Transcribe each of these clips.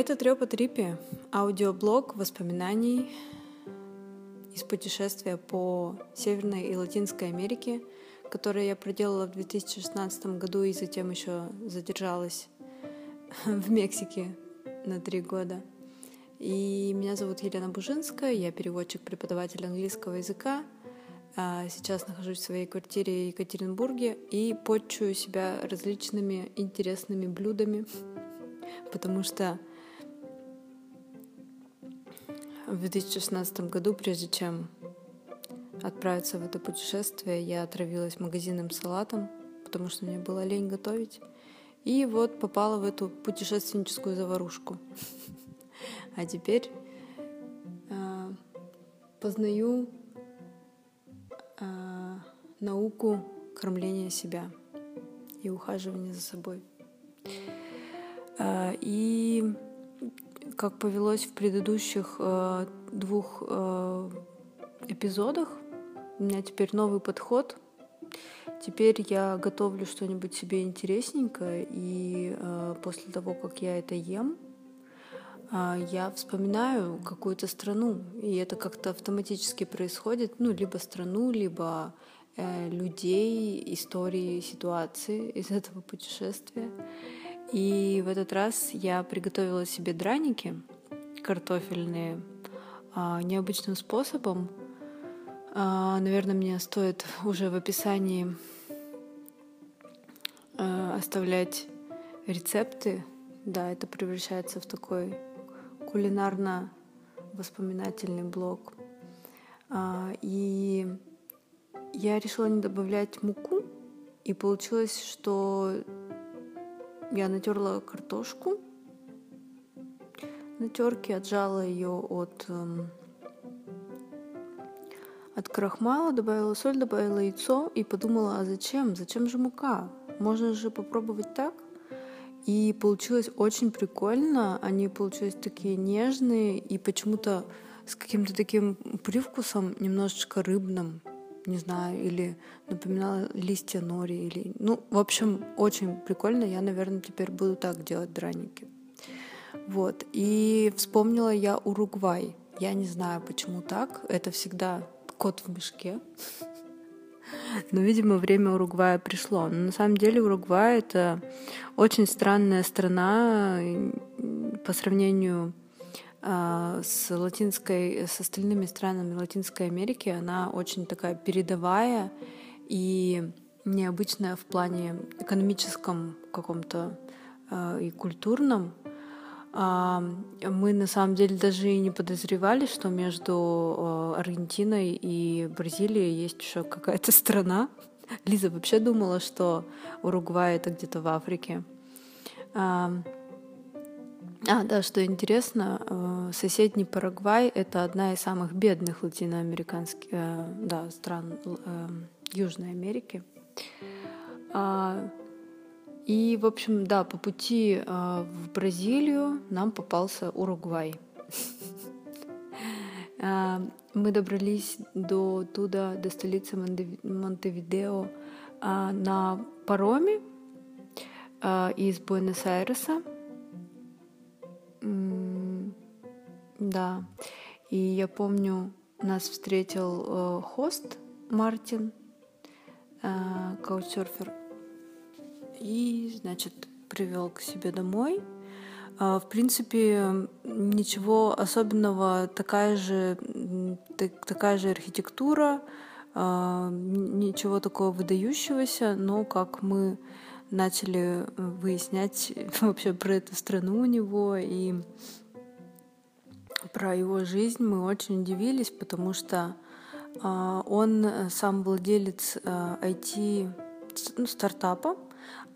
Это Трёпа Трипи, аудиоблог воспоминаний из путешествия по Северной и Латинской Америке, которое я проделала в 2016 году и затем еще задержалась в Мексике на три года. И меня зовут Елена Бужинская, я переводчик-преподаватель английского языка. А, сейчас нахожусь в своей квартире в Екатеринбурге и почую себя различными интересными блюдами, потому что в 2016 году, прежде чем отправиться в это путешествие, я отравилась магазинным салатом, потому что мне было лень готовить. И вот попала в эту путешественническую заварушку. А теперь э, познаю э, науку кормления себя и ухаживания за собой. Э, и как повелось в предыдущих э, двух э, эпизодах, у меня теперь новый подход. Теперь я готовлю что-нибудь себе интересненькое, и э, после того, как я это ем, э, я вспоминаю какую-то страну, и это как-то автоматически происходит, ну, либо страну, либо э, людей, истории, ситуации из этого путешествия. И в этот раз я приготовила себе драники картофельные а, необычным способом. А, наверное, мне стоит уже в описании а, оставлять рецепты. Да, это превращается в такой кулинарно-воспоминательный блог. А, и я решила не добавлять муку, и получилось, что я натерла картошку на терке, отжала ее от, эм, от крахмала, добавила соль, добавила яйцо и подумала, а зачем? Зачем же мука? Можно же попробовать так. И получилось очень прикольно. Они получились такие нежные и почему-то с каким-то таким привкусом немножечко рыбным не знаю, или напоминала листья нори, или... Ну, в общем, очень прикольно. Я, наверное, теперь буду так делать драники. Вот. И вспомнила я Уругвай. Я не знаю, почему так. Это всегда кот в мешке. Но, видимо, время Уругвая пришло. Но на самом деле Уругвай — это очень странная страна по сравнению а, с латинской, с остальными странами Латинской Америки, она очень такая передовая и необычная в плане экономическом каком-то а, и культурном. А, мы на самом деле даже и не подозревали, что между Аргентиной и Бразилией есть еще какая-то страна. Лиза вообще думала, что Уругвай это где-то в Африке. А, да, что интересно, э, соседний Парагвай — это одна из самых бедных латиноамериканских э, да, стран э, Южной Америки. А, и, в общем, да, по пути в Бразилию нам попался Уругвай. А, мы добрались до туда, до столицы Монтевидео на пароме из Буэнос-Айреса. Да. И я помню, нас встретил э, хост Мартин, э, каучсерфер, и, значит, привел к себе домой. Э, в принципе, ничего особенного, такая же, так, такая же архитектура, э, ничего такого выдающегося, но как мы начали выяснять вообще про эту страну у него и про его жизнь мы очень удивились, потому что а, он э, сам владелец IT э, ну, стартапа.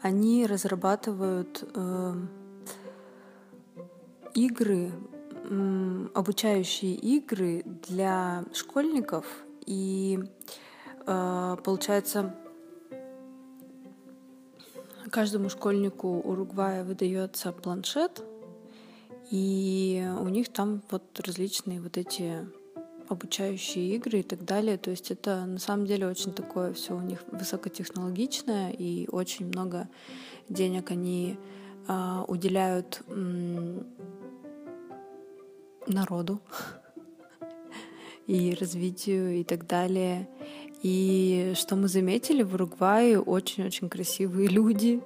Они разрабатывают э, игры, обучающие игры для школьников. И получается, каждому школьнику Уругвая выдается планшет, и у них там вот различные вот эти обучающие игры и так далее. То есть это на самом деле очень такое все у них высокотехнологичное и очень много денег они а, уделяют м, народу и развитию и так далее. И что мы заметили, в Уругвае очень-очень красивые люди,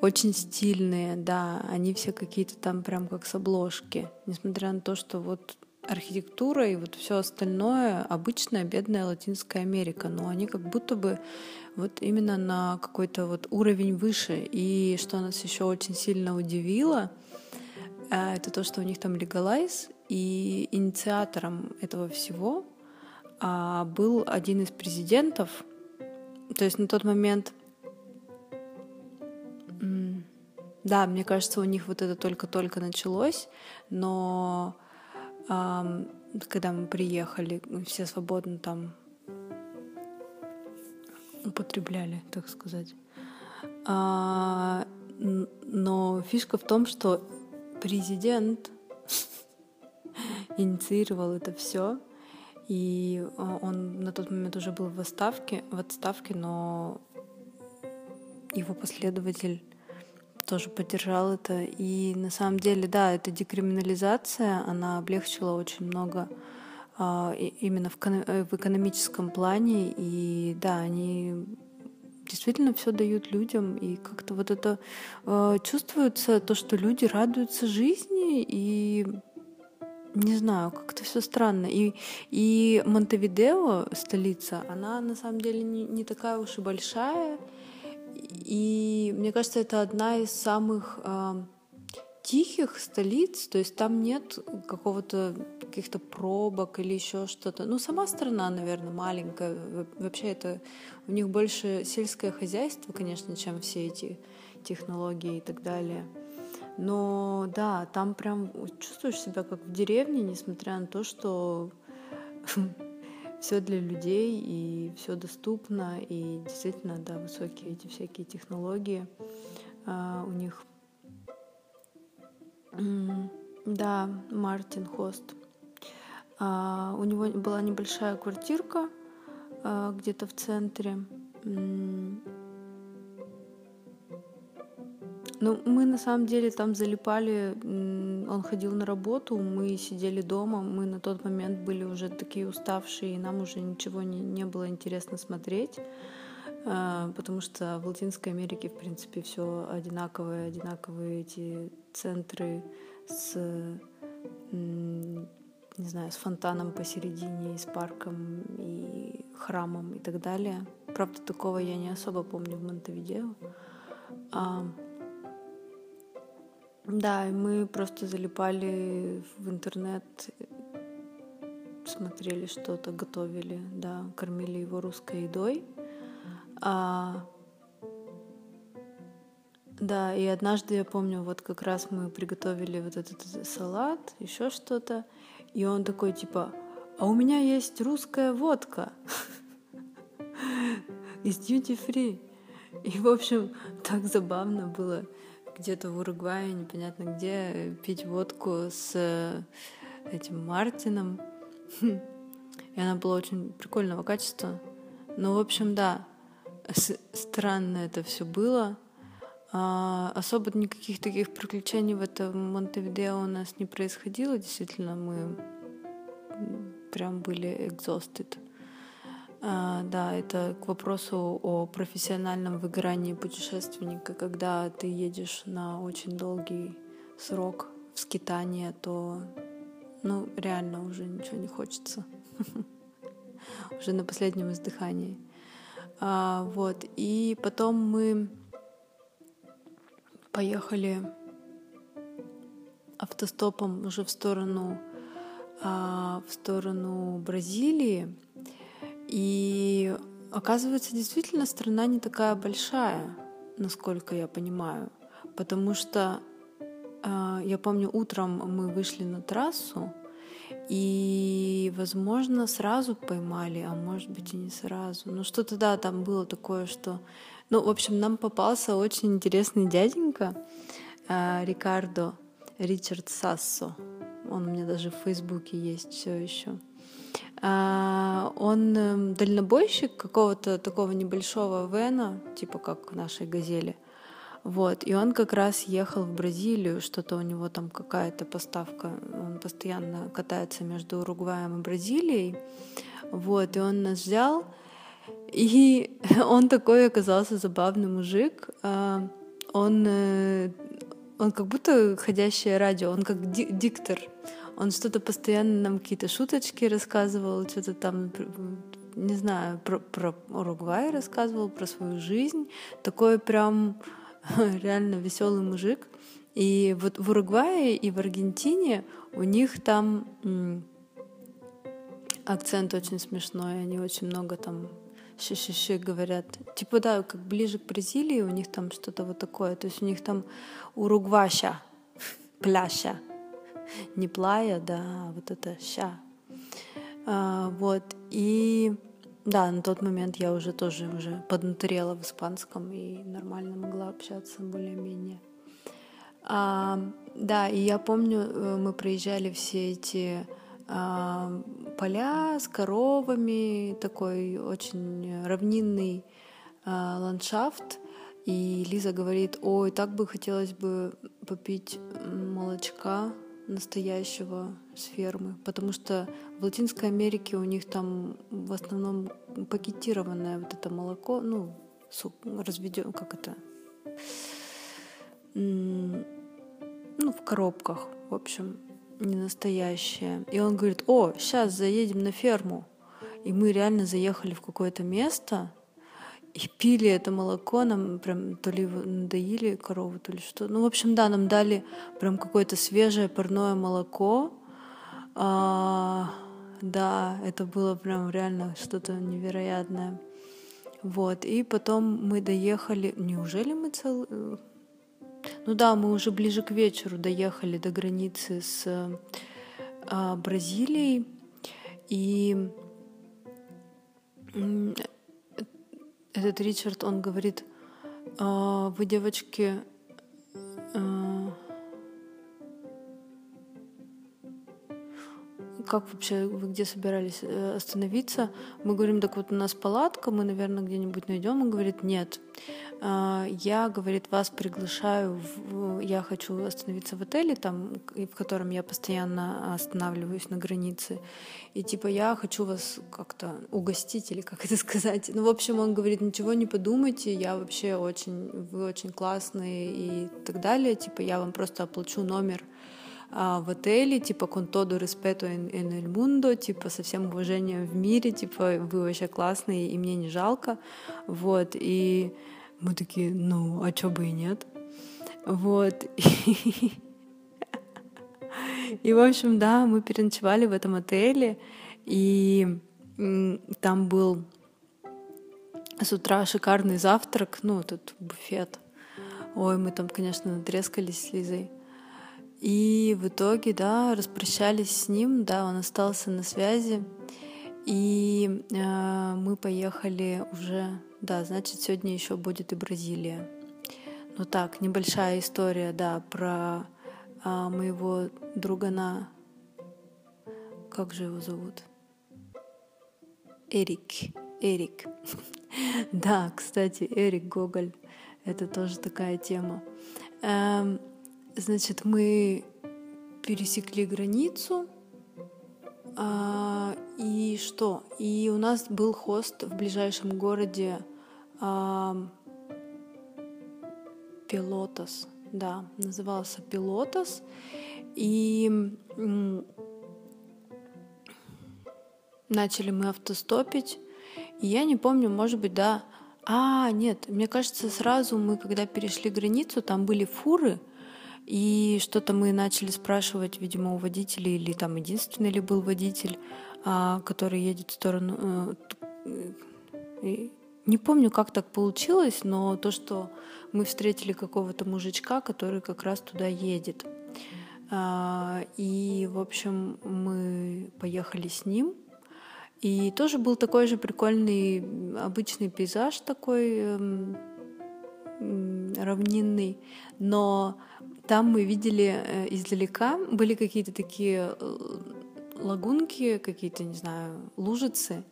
очень стильные, да, они все какие-то там прям как с обложки, несмотря на то, что вот архитектура и вот все остальное обычная бедная Латинская Америка, но они как будто бы вот именно на какой-то вот уровень выше. И что нас еще очень сильно удивило, э, это то, что у них там легалайз, и инициатором этого всего был один из президентов. То есть на тот момент, да, мне кажется, у них вот это только-только началось, но а, когда мы приехали, все свободно там употребляли, так сказать. А, но фишка в том, что президент инициировал это все, и а, он на тот момент уже был в отставке, в отставке, но его последователь тоже поддержал это. И на самом деле, да, эта декриминализация, она облегчила очень много а, именно в, э, в экономическом плане. И да, они действительно все дают людям, и как-то вот это э, чувствуется, то, что люди радуются жизни, и не знаю, как-то все странно. И, и Монтевидео, столица, она на самом деле не, не такая уж и большая. И мне кажется, это одна из самых э, тихих столиц, то есть там нет какого-то каких-то пробок или еще что-то. Ну, сама страна, наверное, маленькая. Вообще это у них больше сельское хозяйство, конечно, чем все эти технологии и так далее. Но да, там прям чувствуешь себя как в деревне, несмотря на то, что все для людей и все доступно, и действительно, да, высокие эти всякие технологии а, у них. Да, Мартин Хост. А, у него была небольшая квартирка а, где-то в центре. Ну, мы на самом деле там залипали, он ходил на работу, мы сидели дома, мы на тот момент были уже такие уставшие, и нам уже ничего не, не было интересно смотреть, а, потому что в Латинской Америке, в принципе, все одинаковое, одинаковые эти центры с, не знаю, с фонтаном посередине, и с парком, и храмом и так далее. Правда, такого я не особо помню в Монтевидео. Да, мы просто залипали в интернет, смотрели что-то, готовили, да, кормили его русской едой. А, да, и однажды я помню, вот как раз мы приготовили вот этот салат, еще что-то, и он такой типа, а у меня есть русская водка из duty free. И, в общем, так забавно было где-то в Уругвае, непонятно где, пить водку с э, этим Мартином. И она была очень прикольного качества. Ну, в общем, да, странно это все было. А, особо никаких таких приключений в этом Монтевидео у нас не происходило. Действительно, мы прям были exhausted. А, да, это к вопросу о профессиональном выгорании путешественника. Когда ты едешь на очень долгий срок в скитание, то ну, реально уже ничего не хочется. Уже на последнем издыхании. А, вот. И потом мы поехали автостопом уже в сторону, а, в сторону Бразилии. И оказывается, действительно, страна не такая большая, насколько я понимаю. Потому что э, я помню, утром мы вышли на трассу, и, возможно, сразу поймали, а может быть и не сразу. Ну, что-то, да, там было такое, что... Ну, в общем, нам попался очень интересный дяденька, э, Рикардо, Ричард Сассо. Он у меня даже в Фейсбуке есть все еще. А, он эм, дальнобойщик какого-то такого небольшого вена, типа как нашей «Газели». Вот, и он как раз ехал в Бразилию, что-то у него там какая-то поставка, он постоянно катается между Уругваем и Бразилией. Вот, и он нас взял, и он такой оказался забавный мужик. А, он, э, он как будто ходящее радио, он как диктор. Он что-то постоянно нам какие-то шуточки рассказывал, что-то там не знаю, про, про Уругвай рассказывал, про свою жизнь. Такой прям реально веселый мужик. И вот в Уругвае и в Аргентине у них там акцент очень смешной, они очень много там щи-щи-щи говорят. Типа, да, как ближе к Бразилии, у них там что-то вот такое. То есть у них там уругваща, пляща. Не плая, да, вот это ща. А, вот. И да, на тот момент я уже тоже уже поднаторела в испанском и нормально могла общаться более-менее. А, да, и я помню, э, мы проезжали все эти а, поля с коровами, такой очень равнинный а, ландшафт. И Лиза говорит, ой, так бы хотелось бы попить молочка настоящего с фермы, потому что в Латинской Америке у них там в основном пакетированное вот это молоко, ну, разведен, как это, ну, в коробках, в общем, не настоящее. И он говорит, о, сейчас заедем на ферму. И мы реально заехали в какое-то место, и пили это молоко, нам прям то ли надоили корову, то ли что. Ну, в общем, да, нам дали прям какое-то свежее парное молоко. А, да, это было прям реально что-то невероятное. Вот, и потом мы доехали... Неужели мы цел... Ну да, мы уже ближе к вечеру доехали до границы с а, Бразилией. И этот Ричард, он говорит, «А, вы, девочки, как вообще, вы где собирались э, остановиться? Мы говорим, так вот у нас палатка, мы, наверное, где-нибудь найдем. Он говорит, нет, а, я, говорит, вас приглашаю, в... я хочу остановиться в отеле, там, в котором я постоянно останавливаюсь на границе. И типа я хочу вас как-то угостить или как это сказать. Ну, в общем, он говорит, ничего не подумайте, я вообще очень, вы очень классные и так далее. Типа я вам просто оплачу номер а, в отеле, типа con todo respeto en, en el mundo, типа со всем уважением в мире, типа вы вообще классные и мне не жалко, вот, и мы такие, ну, а чё бы и нет, вот, и, в общем, да, мы переночевали в этом отеле, и там был с утра шикарный завтрак, ну, тут буфет. Ой, мы там, конечно, натрескались с Лизой. И в итоге, да, распрощались с ним, да, он остался на связи. И э, мы поехали уже, да, значит, сегодня еще будет и Бразилия. Ну так, небольшая история, да, про э, моего другана. Как же его зовут? Эрик. Эрик. да, кстати, Эрик Гоголь. Это тоже такая тема. Эм, Значит, мы пересекли границу, а, и что? И у нас был хост в ближайшем городе а, Пилотос, да, назывался Пилотос, и начали мы автостопить, я не помню, может быть, да, а, нет, мне кажется, сразу мы, когда перешли границу, там были фуры, и что-то мы начали спрашивать, видимо, у водителей, или там единственный ли был водитель, а, который едет в сторону... Э, не помню, как так получилось, но то, что мы встретили какого-то мужичка, который как раз туда едет. А, и, в общем, мы поехали с ним. И тоже был такой же прикольный обычный пейзаж такой равнинный, но там мы видели э, издалека, были какие-то такие э, лагунки, какие-то, не знаю, лужицы,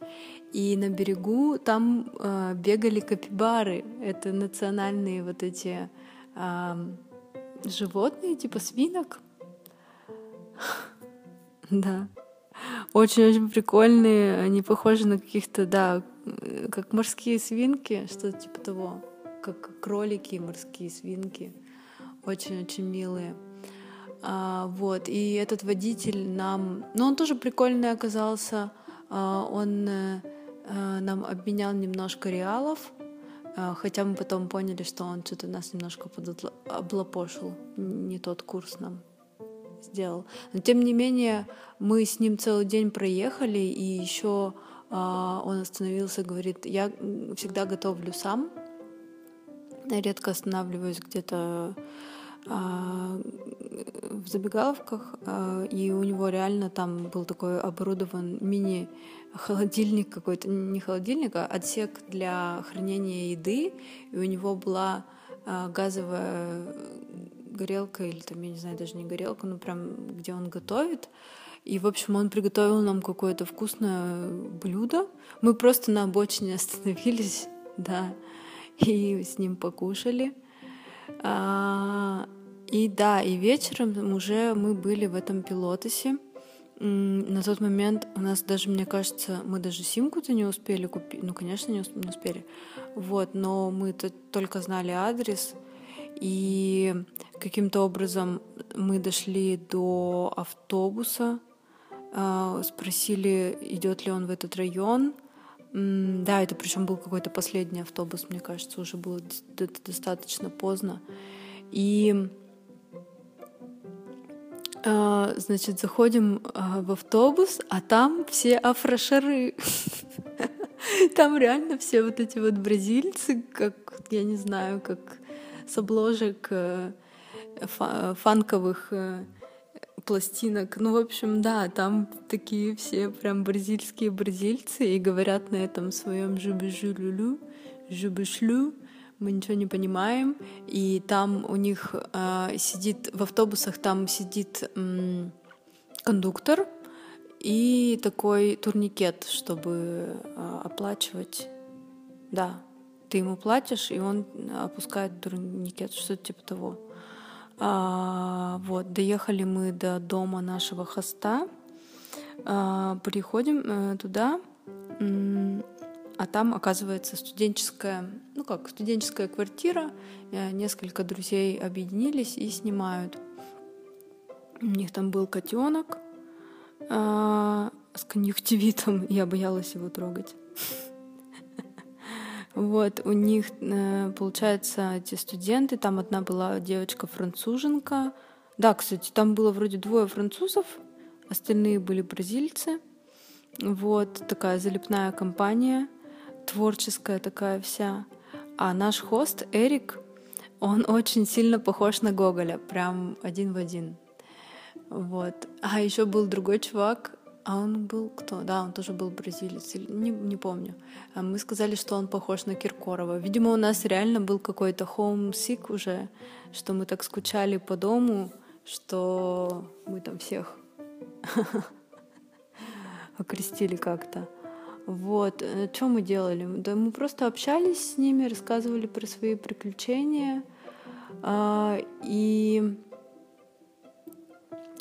и на берегу там э, бегали капибары. Это национальные вот эти а, животные, типа свинок. Да. Очень-очень прикольные. Они похожи на каких-то, да, как морские свинки, что-то типа того. Как кролики, морские свинки. Очень-очень милые. А, вот. И этот водитель нам... Ну, он тоже прикольный оказался. А, он а, нам обменял немножко реалов. А, хотя мы потом поняли, что он что-то нас немножко облапошил. Не тот курс нам сделал. Но тем не менее, мы с ним целый день проехали, и еще а, он остановился, говорит, я всегда готовлю сам, редко останавливаюсь где-то а, в забегаловках, а, и у него реально там был такой оборудован мини холодильник какой-то, не холодильник, а отсек для хранения еды, и у него была газовая горелка или там, я не знаю, даже не горелка, но прям где он готовит. И, в общем, он приготовил нам какое-то вкусное блюдо. Мы просто на обочине остановились, да, и с ним покушали. А, и да, и вечером уже мы были в этом пилотосе. На тот момент у нас даже, мне кажется, мы даже симку-то не успели купить. Ну, конечно, не успели. Вот, но мы -то только знали адрес. И каким-то образом мы дошли до автобуса, а, спросили, идет ли он в этот район. Да, это причем был какой-то последний автобус, мне кажется, уже было достаточно поздно. И а, значит, заходим а, в автобус, а там все афрошары. Там реально все вот эти вот бразильцы, как, я не знаю, как с обложек э, фанковых э, пластинок. Ну, в общем, да, там такие все прям бразильские бразильцы и говорят на этом своем жубежу-люлю, жубешлю, мы ничего не понимаем, и там у них э, сидит, в автобусах там сидит э, кондуктор и такой турникет, чтобы э, оплачивать, да, ты ему платишь, и он опускает турникет, что-то типа того. А, вот, доехали мы до дома нашего хоста, а, приходим а, туда, а там оказывается студенческая, ну как, студенческая квартира, э, несколько друзей объединились и снимают. У них там был котенок а, с конъюнктивитом, я боялась его трогать. Вот, у них, э, получается, эти студенты, там одна была девочка-француженка. Да, кстати, там было вроде двое французов, остальные были бразильцы. Вот, такая залипная компания, творческая такая вся. А наш хост Эрик, он очень сильно похож на Гоголя, прям один в один. Вот. А еще был другой чувак, а он был кто? Да, он тоже был бразилец, не, не помню. А мы сказали, что он похож на Киркорова. Видимо, у нас реально был какой-то homesick уже, что мы так скучали по дому, что мы там всех окрестили как-то. Вот, э, что мы делали? Да мы просто общались с ними, рассказывали про свои приключения. А, и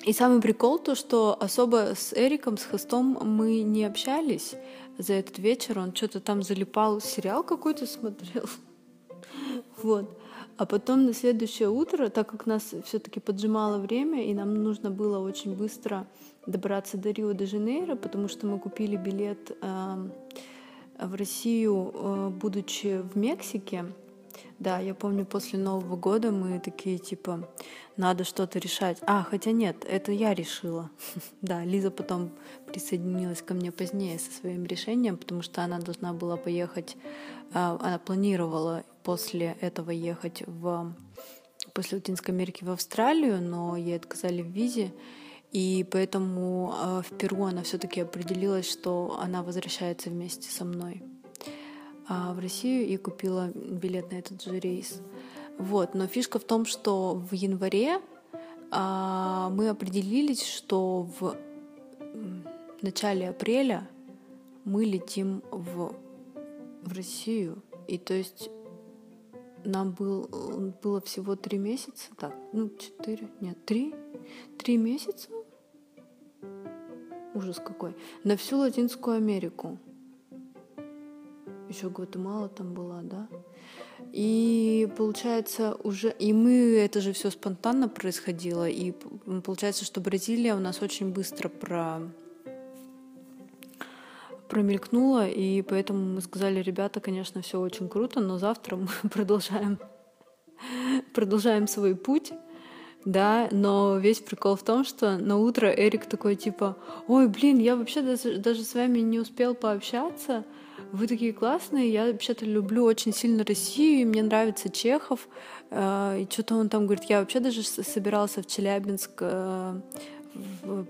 и самый прикол то, что особо с Эриком, с Хостом мы не общались за этот вечер. Он что-то там залипал, сериал какой-то смотрел. Вот. А потом на следующее утро, так как нас все-таки поджимало время, и нам нужно было очень быстро добраться до Рио-де-Жанейро, потому что мы купили билет э, в Россию, э, будучи в Мексике, да, я помню, после Нового года мы такие, типа, надо что-то решать. А, хотя нет, это я решила. да, Лиза потом присоединилась ко мне позднее со своим решением, потому что она должна была поехать, а, она планировала после этого ехать в после Латинской Америки в Австралию, но ей отказали в визе, и поэтому а, в Перу она все-таки определилась, что она возвращается вместе со мной. А, в Россию и купила билет на этот же рейс. Вот. Но фишка в том, что в январе а, мы определились, что в начале апреля мы летим в, в Россию. И то есть нам был, было всего три месяца, так, ну, четыре, нет, три, три месяца, ужас какой, на всю Латинскую Америку. Еще Гватемала там была, да. И получается уже, и мы, это же все спонтанно происходило, и получается, что Бразилия у нас очень быстро про промелькнула, и поэтому мы сказали, ребята, конечно, все очень круто, но завтра мы продолжаем, продолжаем свой путь, да, но весь прикол в том, что на утро Эрик такой типа, ой, блин, я вообще даже, даже с вами не успел пообщаться, вы такие классные, я вообще-то люблю очень сильно Россию, и мне нравится Чехов, э, и что-то он там говорит, я вообще даже собирался в Челябинск э,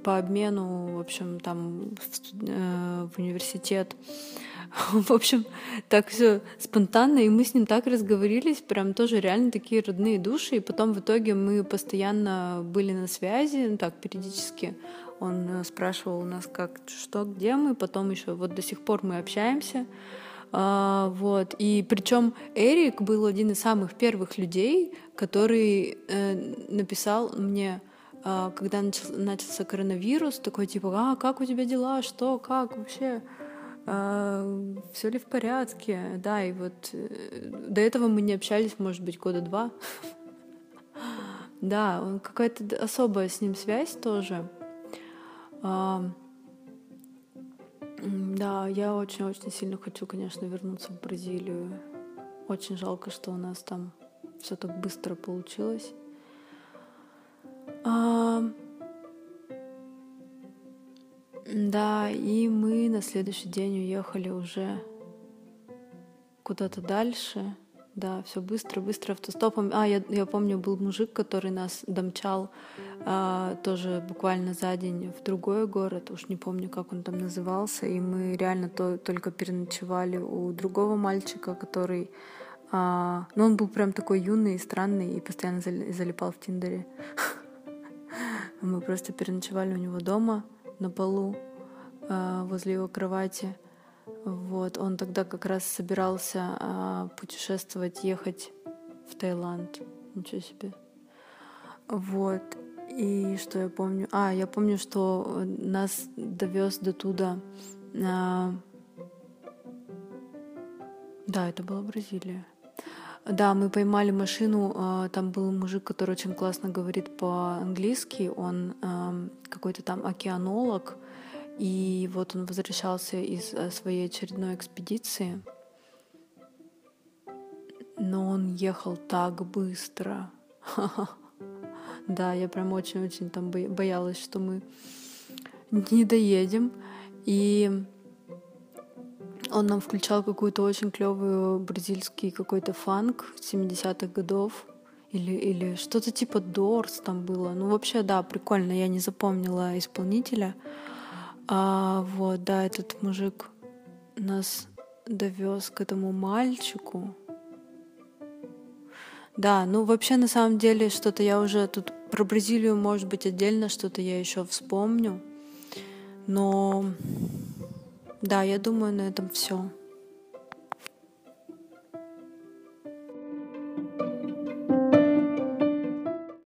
по обмену, в общем, там в, э, университет. В общем, так все спонтанно, и мы с ним так разговорились, прям тоже реально такие родные души. И потом в итоге мы постоянно были на связи, ну так, периодически. Он э, спрашивал у нас, как, что, где мы, потом еще вот до сих пор мы общаемся. А, вот. И причем Эрик был один из самых первых людей, который э, написал мне, а, когда начался коронавирус, такой типа, а, как у тебя дела, что, как вообще, а, все ли в порядке, да, и вот э, до этого мы не общались, может быть, года два. Да, какая-то особая с ним связь тоже. А, да, я очень-очень сильно хочу, конечно, вернуться в Бразилию. Очень жалко, что у нас там все так быстро получилось. А, да, и мы на следующий день уехали уже куда-то дальше. Да, все быстро, быстро автостопом. А, я, я помню, был мужик, который нас домчал а, тоже буквально за день в другой город, уж не помню, как он там назывался, и мы реально то, только переночевали у другого мальчика, который... А, ну, он был прям такой юный и странный, и постоянно залипал в Тиндере. Мы просто переночевали у него дома на полу э, возле его кровати. Вот, он тогда как раз собирался э, путешествовать, ехать в Таиланд. Ничего себе. Вот. И что я помню? А, я помню, что нас довез до туда. Э, да, это была Бразилия. Да, мы поймали машину, а, там был мужик, который очень классно говорит по-английски, он какой-то там океанолог, и вот он возвращался из э, своей очередной экспедиции, но он ехал так быстро. Да, я прям очень-очень там боялась, что мы не доедем. И он нам включал какую-то очень клевую бразильский какой-то фанк 70-х годов. Или, или что-то типа Дорс там было. Ну, вообще, да, прикольно. Я не запомнила исполнителя. А, вот, да, этот мужик нас довез к этому мальчику. Да, ну вообще на самом деле что-то я уже тут про Бразилию, может быть, отдельно что-то я еще вспомню. Но да, я думаю, на этом все.